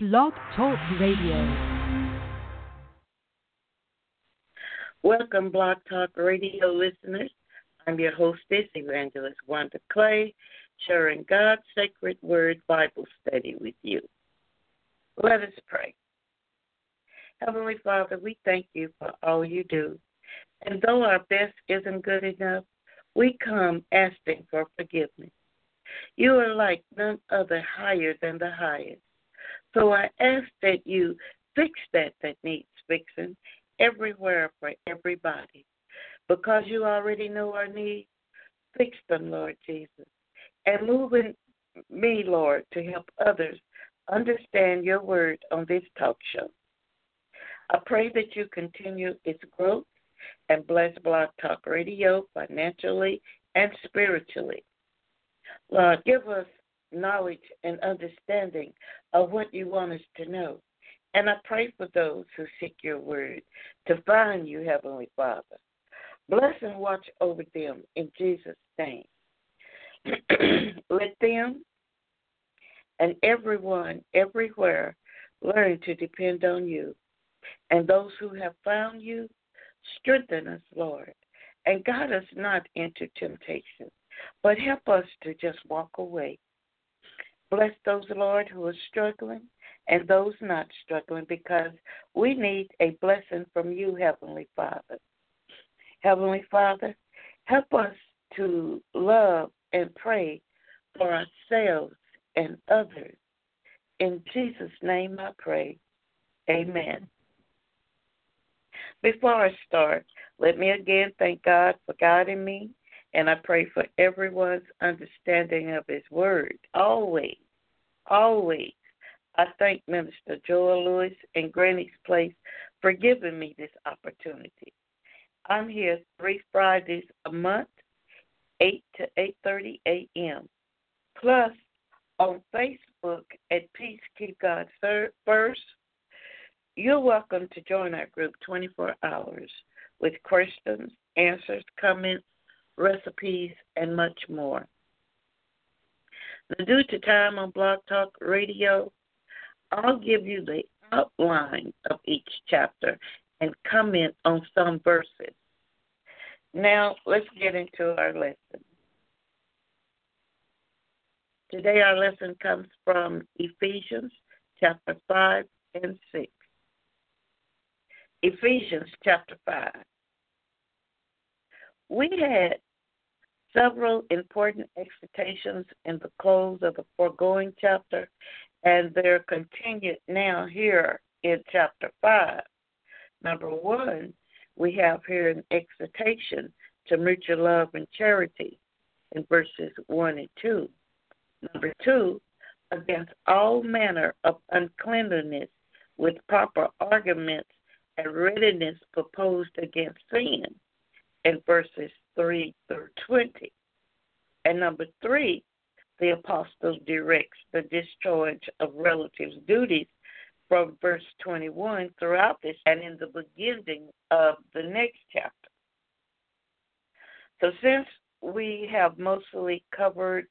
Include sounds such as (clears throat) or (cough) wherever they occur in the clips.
Blog Talk Radio. Welcome, Blog Talk Radio listeners. I'm your hostess, Evangelist Wanda Clay, sharing God's sacred word Bible study with you. Let us pray. Heavenly Father, we thank you for all you do. And though our best isn't good enough, we come asking for forgiveness. You are like none other higher than the highest. So I ask that you fix that that needs fixing everywhere for everybody. Because you already know our needs, fix them, Lord Jesus. And move in me, Lord, to help others understand your word on this talk show. I pray that you continue its growth and bless Blog Talk Radio financially and spiritually. Lord, give us knowledge and understanding of what you want us to know. And I pray for those who seek your word to find you, Heavenly Father. Bless and watch over them in Jesus' name. (clears throat) Let them and everyone, everywhere, learn to depend on you. And those who have found you, strengthen us, Lord, and guide us not into temptation, but help us to just walk away Bless those, Lord, who are struggling and those not struggling because we need a blessing from you, Heavenly Father. Heavenly Father, help us to love and pray for ourselves and others. In Jesus' name I pray. Amen. Before I start, let me again thank God for guiding me and I pray for everyone's understanding of His Word. Always, always. I thank Minister Joel Lewis and Granny's Place for giving me this opportunity. I'm here three Fridays a month, 8 to 8.30 a.m. Plus, on Facebook at Peace Keep God First, you're welcome to join our group 24 hours with questions, answers, comments, recipes, and much more. Now, due to time on Blog Talk Radio, I'll give you the outline of each chapter and comment on some verses. Now, let's get into our lesson. Today, our lesson comes from Ephesians chapter 5 and 6. Ephesians chapter 5. We had several important exhortations in the close of the foregoing chapter, and they're continued now here in chapter 5. Number one, we have here an exhortation to mutual love and charity in verses 1 and 2. Number two, against all manner of uncleanliness with proper arguments and readiness proposed against sin in verses 3 through 20. And number three, the apostle directs the discharge of relatives' duties from verse 21 throughout this and in the beginning of the next chapter. So, since we have mostly covered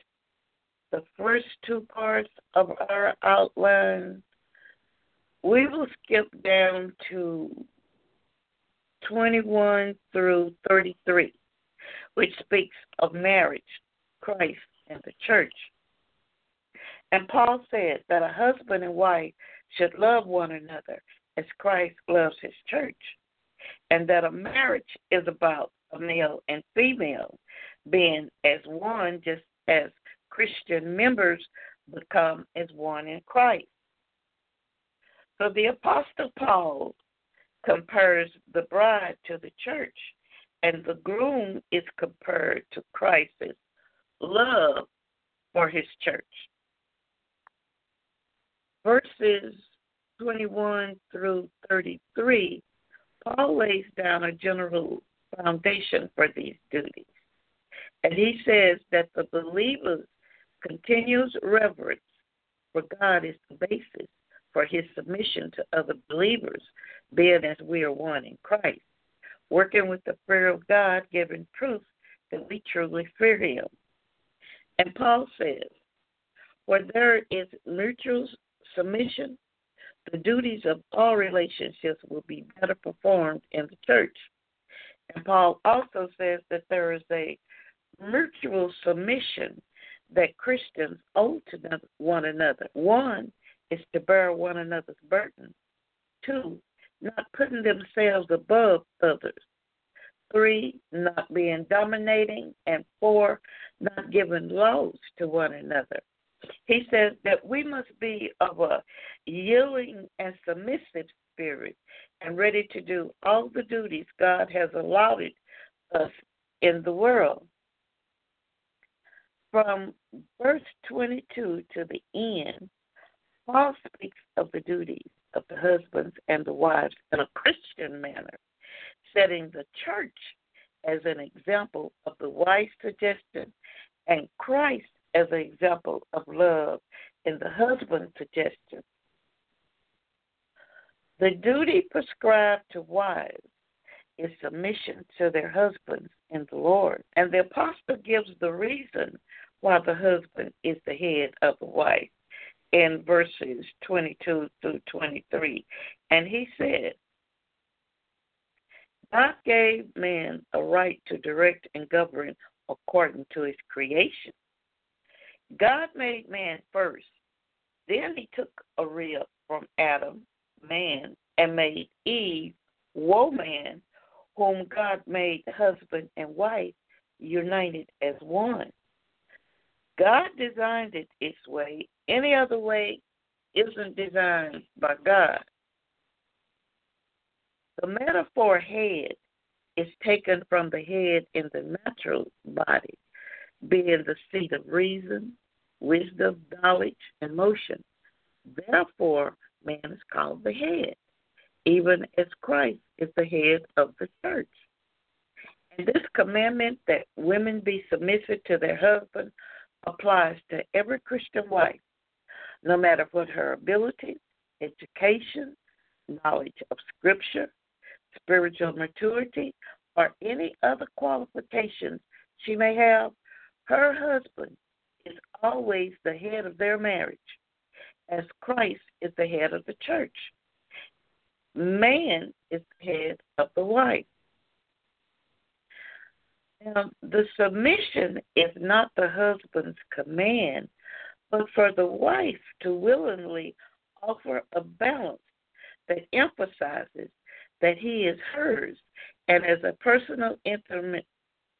the first two parts of our outline, we will skip down to 21 through 33 which speaks of marriage, Christ, and the church. And Paul said that a husband and wife should love one another as Christ loves his church, and that a marriage is about a male and female being as one, just as Christian members become as one in Christ. So the Apostle Paul compares the bride to the church and the groom is compared to Christ's love for his church. Verses 21 through 33, Paul lays down a general foundation for these duties. And he says that the believer's continuous reverence for God is the basis for his submission to other believers, being as we are one in Christ working with the fear of God, giving proof that we truly fear Him. And Paul says, where there is mutual submission, the duties of all relationships will be better performed in the church. And Paul also says that there is a mutual submission that Christians owe to one another. One is to bear one another's burden. Two, not putting themselves above others. Three, not being dominating. And four, not giving laws to one another. He says that we must be of a yielding and submissive spirit and ready to do all the duties God has allotted us in the world. From verse 22 to the end, Paul speaks of the duties of the husbands and the wives in a Christian manner, setting the church as an example of the wife's suggestion and Christ as an example of love in the husband's suggestion. The duty prescribed to wives is submission to their husbands in the Lord. And the apostle gives the reason why the husband is the head of the wife in verses 22 through 23. And he said, God gave man a right to direct and govern according to his creation. God made man first. Then he took a rib from Adam, man, and made Eve, woman, whom God made husband and wife, united as one. God designed it its way. Any other way isn't designed by God. The metaphor head is taken from the head in the natural body, being the seat of reason, wisdom, knowledge, and motion. Therefore, man is called the head, even as Christ is the head of the church. And this commandment that women be submissive to their husbands applies to every Christian wife, no matter what her ability, education, knowledge of Scripture, spiritual maturity, or any other qualifications she may have. Her husband is always the head of their marriage, as Christ is the head of the church. Man is the head of the wife. Now, the submission is not the husband's command, but for the wife to willingly offer a balance that emphasizes that he is hers, and as a personal, intimate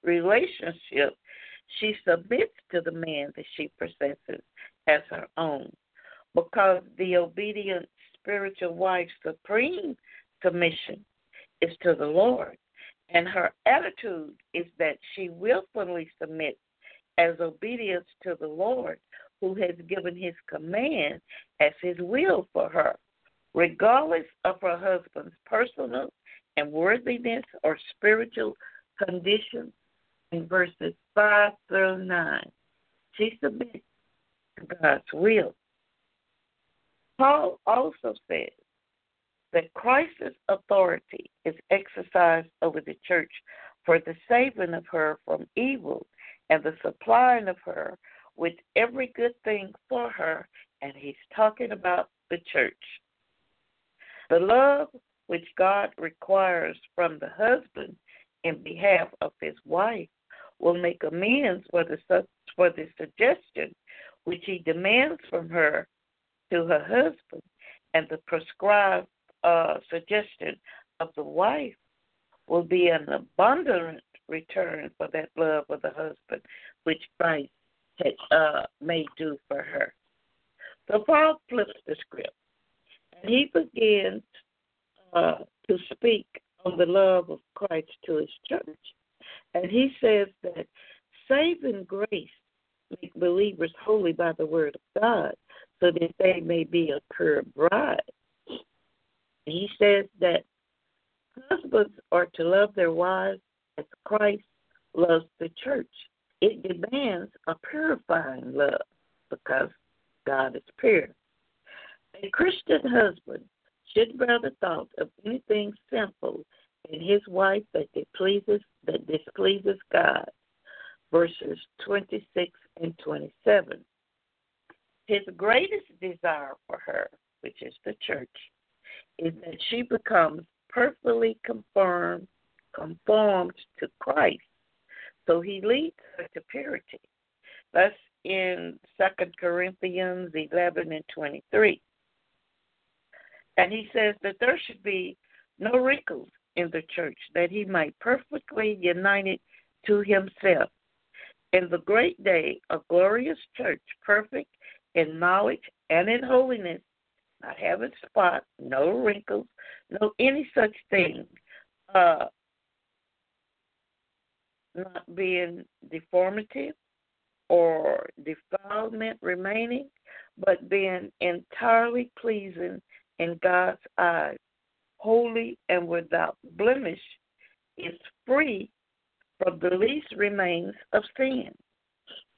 relationship, she submits to the man that she possesses as her own, because the obedient spiritual wife's supreme submission is to the Lord and her attitude is that she willfully submits as obedience to the Lord, who has given his command as his will for her, regardless of her husband's personal and worthiness or spiritual condition. In verses 5 through 9, she submits to God's will. Paul also says that Christ's authority is exercised over the church for the saving of her from evil and the supplying of her with every good thing for her, and he's talking about the church. The love which God requires from the husband in behalf of his wife will make amends for the for the suggestion which he demands from her to her husband and the prescribed uh, suggestion of the wife will be an abundant return for that love of the husband which Christ had uh, made do for her. So Paul flips the script and he begins uh, to speak on the love of Christ to his church. And he says that saving grace make believers holy by the word of God so that they may be a pure bride he says that husbands are to love their wives as Christ loves the church. It demands a purifying love because God is pure. A Christian husband should bear the thought of anything sinful in his wife that displeases that displeases God. Verses twenty six and twenty seven. His greatest desire for her which is the church, is that she becomes perfectly conformed, conformed to Christ. So he leads her to purity. That's in Second Corinthians 11 and 23. And he says that there should be no wrinkles in the church, that he might perfectly unite it to himself. In the great day, a glorious church, perfect in knowledge and in holiness, not having spots, no wrinkles, no any such thing, uh, not being deformity or defilement remaining, but being entirely pleasing in God's eyes, holy and without blemish, is free from the least remains of sin.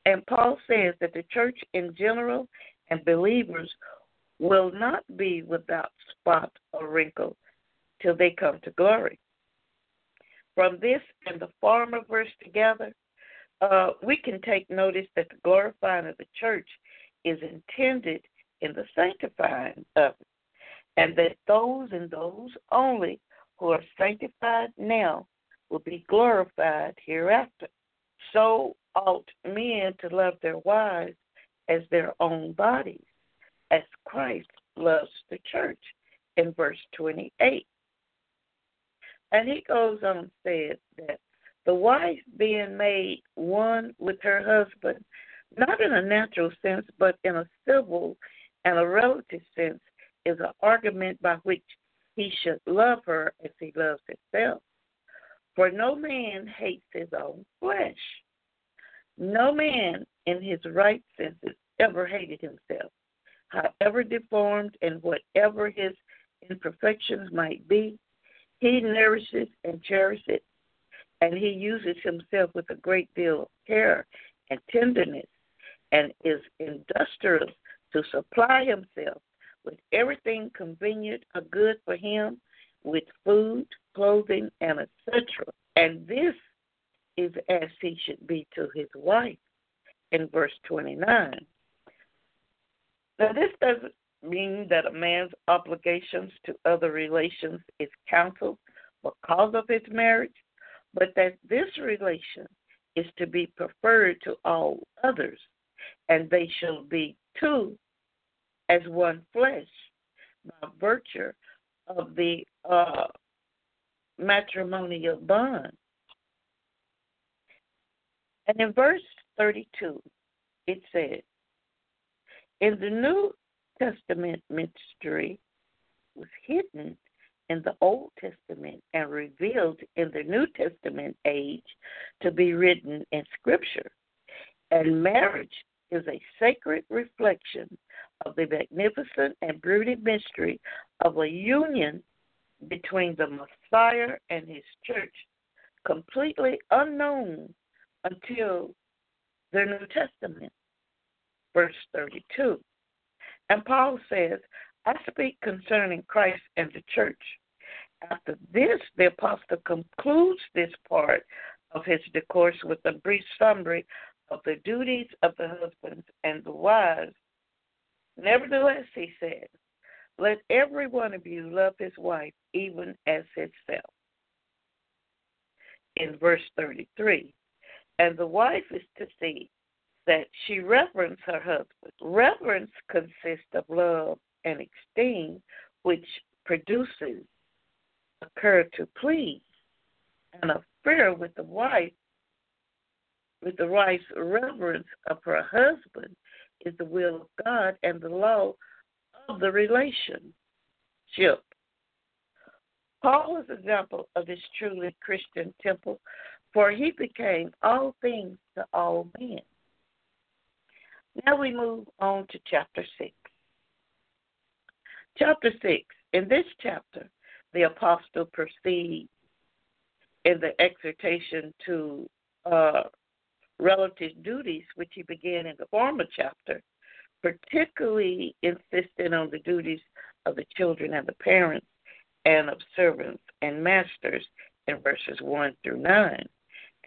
And Paul says that the church in general and believers will not be without spot or wrinkle till they come to glory. From this and the former verse together, uh, we can take notice that the glorifying of the church is intended in the sanctifying of it, and that those and those only who are sanctified now will be glorified hereafter. So ought men to love their wives as their own bodies, as Christ loves the church in verse 28. And he goes on and says that the wife being made one with her husband, not in a natural sense, but in a civil and a relative sense, is an argument by which he should love her as he loves himself. For no man hates his own flesh. No man in his right senses ever hated himself. However deformed and whatever his imperfections might be, he nourishes and cherishes it, and he uses himself with a great deal of care and tenderness, and is industrious to supply himself with everything convenient or good for him, with food, clothing, and etc. And this is as he should be to his wife in verse 29. Now, this doesn't mean that a man's obligations to other relations is canceled because of his marriage, but that this relation is to be preferred to all others, and they shall be two as one flesh by virtue of the uh, matrimonial bond. And in verse 32, it says, In the New Testament mystery was hidden in the Old Testament and revealed in the New Testament age to be written in Scripture. And marriage is a sacred reflection of the magnificent and brooding mystery of a union between the Messiah and his church, completely unknown until the New Testament. Verse 32. And Paul says, I speak concerning Christ and the church. After this, the apostle concludes this part of his discourse with a brief summary of the duties of the husbands and the wives. Nevertheless, he says, let every one of you love his wife even as himself. In verse 33, and the wife is to see that she reverence her husband. Reverence consists of love and esteem, which produces occur to please, and a fear with the wife, with the wife's reverence of her husband, is the will of God and the law of the relationship. Paul an example of this truly Christian temple, for he became all things to all men. Now we move on to chapter 6. Chapter 6. In this chapter, the apostle proceeds in the exhortation to uh, relative duties, which he began in the former chapter, particularly insisting on the duties of the children and the parents and of servants and masters in verses 1 through 9.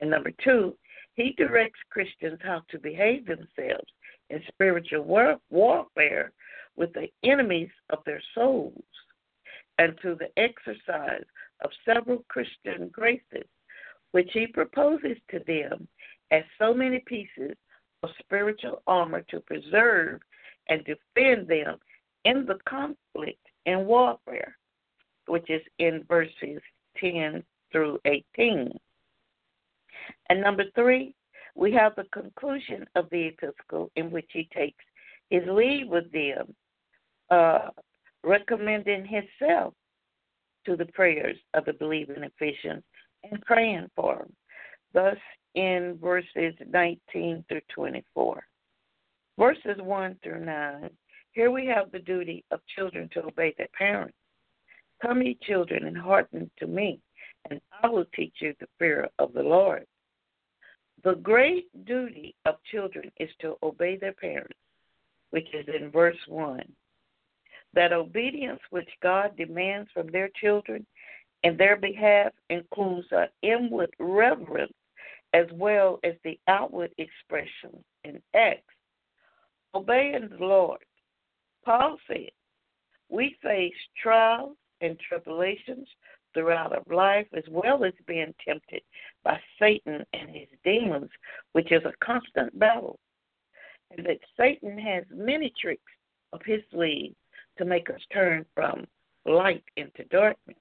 And number two, he directs Christians how to behave themselves in spiritual war- warfare with the enemies of their souls and to the exercise of several Christian graces, which he proposes to them as so many pieces of spiritual armor to preserve and defend them in the conflict and warfare, which is in verses 10 through 18. And number three, we have the conclusion of the epistle in which he takes his leave with them, uh, recommending himself to the prayers of the believing Ephesians and praying for them. Thus, in verses 19 through 24. Verses 1 through 9, here we have the duty of children to obey their parents. Come, ye children, and hearken to me, and I will teach you the fear of the Lord. The great duty of children is to obey their parents, which is in verse 1. That obedience which God demands from their children in their behalf includes an inward reverence as well as the outward expression in acts. Obeying the Lord. Paul said, We face trials and tribulations throughout our life, as well as being tempted by Satan and his demons, which is a constant battle. And that Satan has many tricks up his sleeve to make us turn from light into darkness.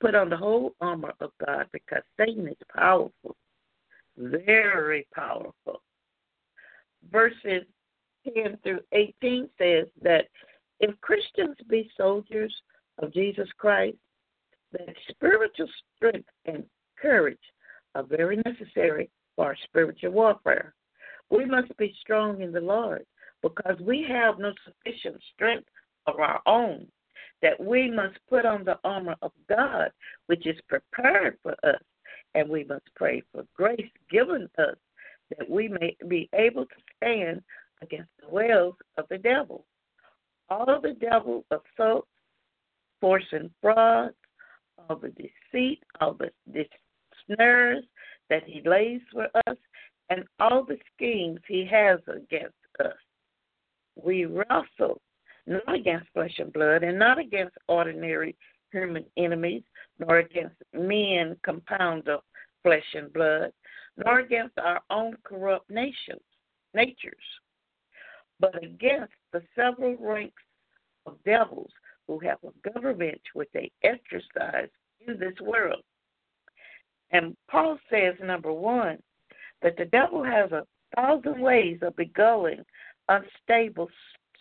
Put on the whole armor of God because Satan is powerful, very powerful. Verses 10 through 18 says that if Christians be soldiers of Jesus Christ, that spiritual strength and courage are very necessary for our spiritual warfare. We must be strong in the Lord because we have no sufficient strength of our own, that we must put on the armor of God, which is prepared for us, and we must pray for grace given us that we may be able to stand against the wiles of the devil. All the devil assaults fraud, all the deceit, the snares that he lays for us, and all the schemes he has against us. We wrestle not against flesh and blood, and not against ordinary human enemies, nor against men compound of flesh and blood, nor against our own corrupt nations, natures, but against the several ranks of devils who have a government which they exercise in this world. And Paul says, number one, that the devil has a thousand ways of beguiling unstable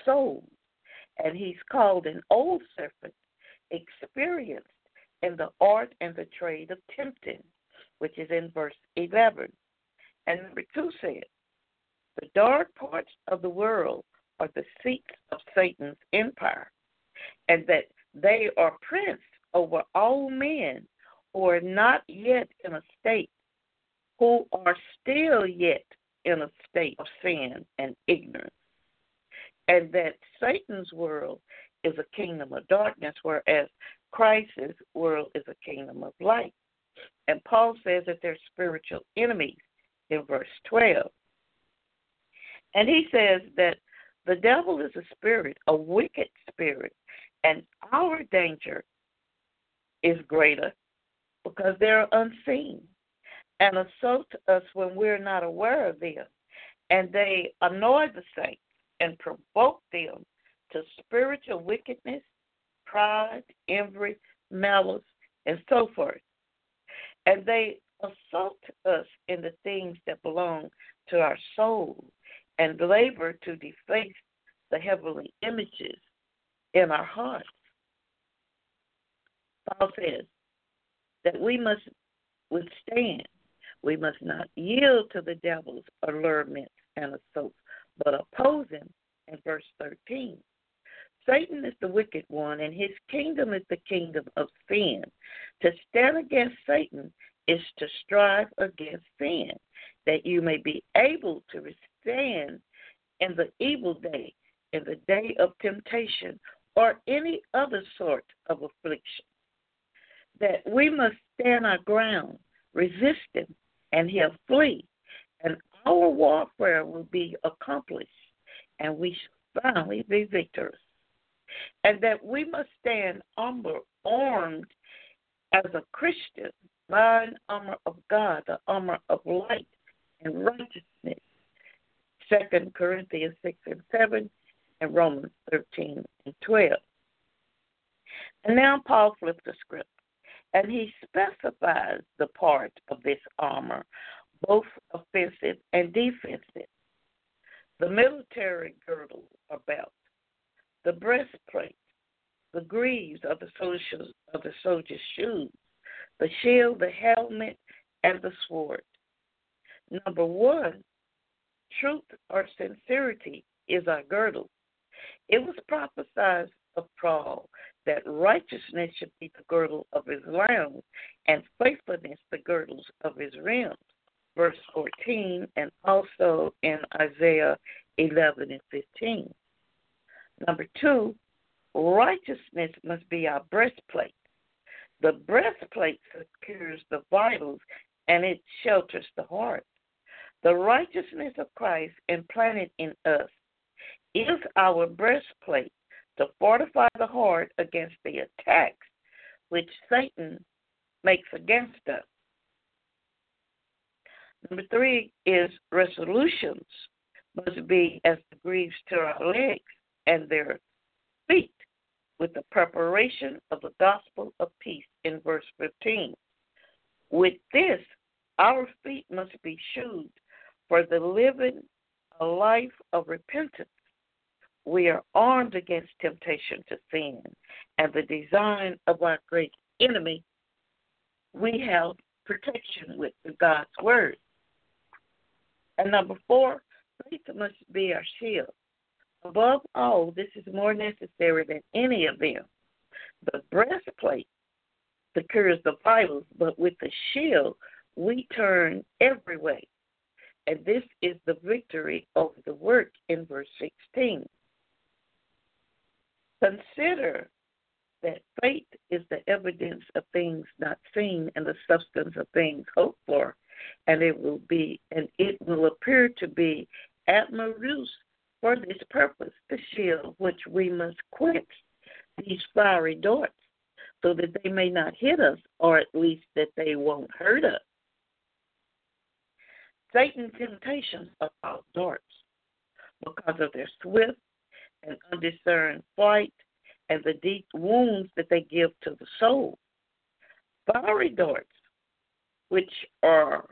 souls, and he's called an old serpent, experienced in the art and the trade of tempting, which is in verse 11. And number two says, the dark parts of the world are the seats of Satan's empire, and that they are prince over all men who are not yet in a state, who are still yet in a state of sin and ignorance. And that Satan's world is a kingdom of darkness, whereas Christ's world is a kingdom of light. And Paul says that they're spiritual enemies in verse 12. And he says that the devil is a spirit, a wicked spirit, and our danger is greater because they're unseen and assault us when we're not aware of them. And they annoy the saints and provoke them to spiritual wickedness, pride, envy, malice, and so forth. And they assault us in the things that belong to our soul and labor to deface the heavenly images in our hearts. Paul says that we must withstand. We must not yield to the devil's allurements and assaults, but oppose him in verse 13. Satan is the wicked one, and his kingdom is the kingdom of sin. To stand against Satan is to strive against sin, that you may be able to withstand in the evil day, in the day of temptation, or any other sort of affliction. That we must stand our ground, resist him, and he'll flee, and our warfare will be accomplished, and we shall finally be victors. And that we must stand armor, armed as a Christian by an armor of God, the armor of light and righteousness. Second Corinthians 6 and 7 and Romans 13 and 12. And now Paul flips the script and he specifies the part of this armor, both offensive and defensive. The military girdle or belt, the breastplate, the greaves of the soldiers of the soldier's shoes, the shield, the helmet, and the sword. Number one, truth or sincerity is our girdle. It was prophesied of Paul that righteousness should be the girdle of his loins and faithfulness the girdles of his rims. Verse 14, and also in Isaiah 11 and 15. Number two, righteousness must be our breastplate. The breastplate secures the vitals and it shelters the heart. The righteousness of Christ implanted in us is our breastplate to fortify the heart against the attacks which Satan makes against us. Number three is resolutions must be as the greaves to our legs and their feet with the preparation of the gospel of peace in verse 15. With this, our feet must be shoed for the living a life of repentance we are armed against temptation to sin and the design of our great enemy. We have protection with God's word. And number four, faith must be our shield. Above all, this is more necessary than any of them. The breastplate secures the vitals, but with the shield, we turn every way. And this is the victory over the work in verse 16. Consider that faith is the evidence of things not seen and the substance of things hoped for, and it will be and it will appear to be admirous for this purpose, the shield which we must quench these fiery darts, so that they may not hit us, or at least that they won't hurt us. Satan's temptations are called darts because of their swift and undiscerned flight and the deep wounds that they give to the soul. Fiery darts, which are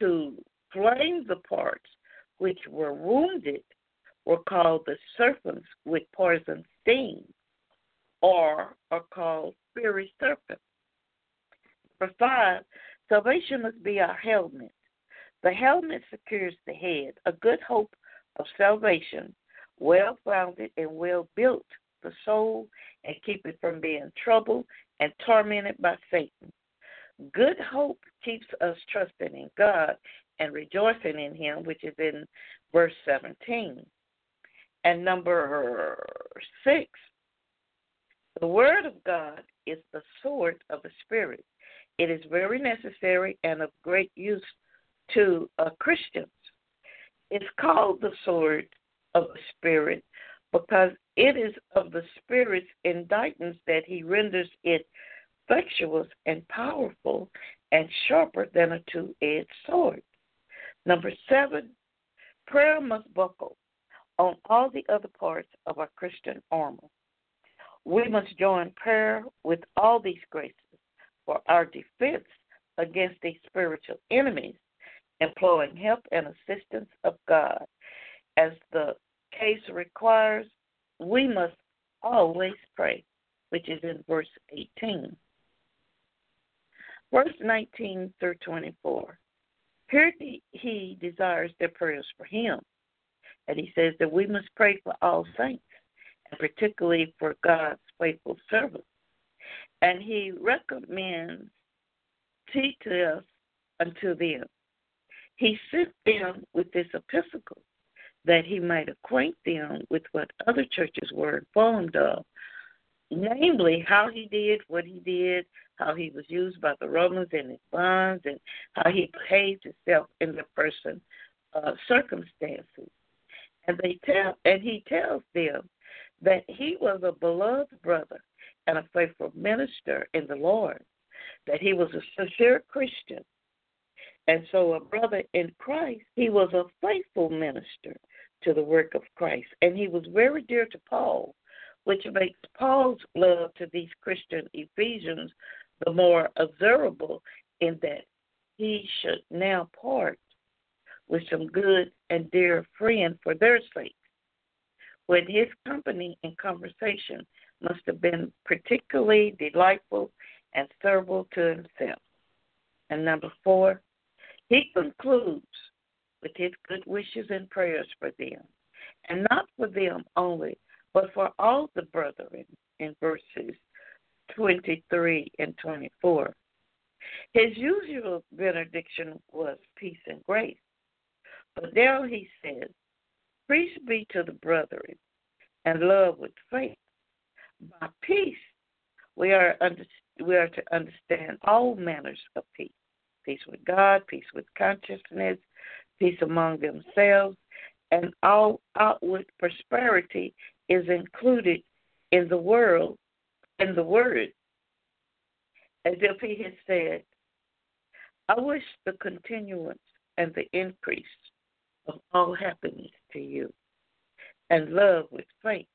to flame the parts which were wounded, were called the serpents with poison sting, or are called fiery serpents. For five, salvation must be our helmet. The helmet secures the head, a good hope of salvation well founded and well built the soul and keep it from being troubled and tormented by Satan. Good hope keeps us trusting in God and rejoicing in Him, which is in verse 17. And number six, the Word of God is the sword of the Spirit. It is very necessary and of great use to uh, Christians. It's called the sword of the Spirit because it is of the Spirit's indictments that he renders it effectuous and powerful and sharper than a two edged sword. Number seven, prayer must buckle on all the other parts of our Christian armor. We must join prayer with all these graces for our defense against these spiritual enemies, employing help and assistance of God as the case requires, we must always pray, which is in verse 18. Verse 19 through 24. Here he desires their prayers for him. And he says that we must pray for all saints, and particularly for God's faithful servants. And he recommends Titus unto them. He sent them with this epistle that he might acquaint them with what other churches were informed of, namely how he did what he did, how he was used by the Romans and his bonds, and how he behaved himself in the person uh, circumstances. And they tell and he tells them that he was a beloved brother and a faithful minister in the Lord, that he was a sincere Christian. And so, a brother in Christ, he was a faithful minister to the work of Christ. And he was very dear to Paul, which makes Paul's love to these Christian Ephesians the more observable in that he should now part with some good and dear friend for their sake. When his company and conversation must have been particularly delightful and servile to himself. And number four, he concludes with his good wishes and prayers for them, and not for them only, but for all the brethren in verses 23 and 24. His usual benediction was peace and grace. But now he says, Peace be to the brethren and love with faith. By peace, we are, under, we are to understand all manners of peace peace with God, peace with consciousness, peace among themselves, and all outward prosperity is included in the world, in the word, as if he had said, I wish the continuance and the increase of all happiness to you and love with faith.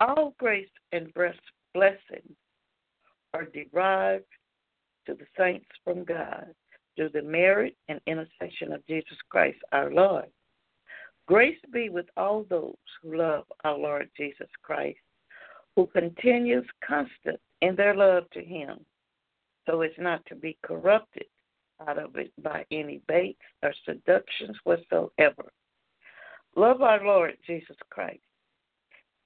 All grace and blessings are derived to the saints from God through the merit and intercession of Jesus Christ our Lord. Grace be with all those who love our Lord Jesus Christ, who continues constant in their love to him, so as not to be corrupted out of it by any baits or seductions whatsoever. Love our Lord Jesus Christ.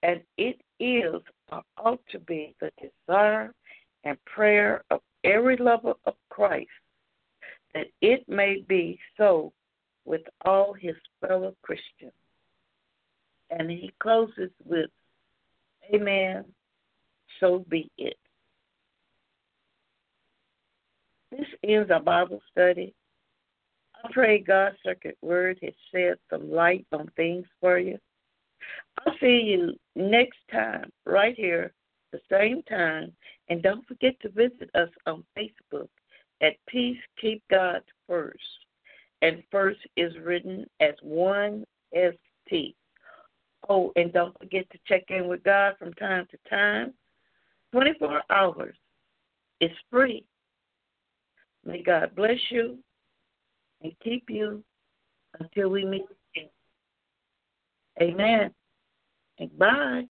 And it is or ought to be the desire and prayer of every lover of Christ that it may be so with all his fellow Christians. And he closes with, Amen, so be it. This ends our Bible study. I pray God's sacred word has shed some light on things for you. I'll see you next time, right here, the same time. And don't forget to visit us on Facebook at Peace Keep God First. And first is written as one ST. Oh, and don't forget to check in with God from time to time. 24 hours. It's free. May God bless you and keep you until we meet again. Amen. And bye.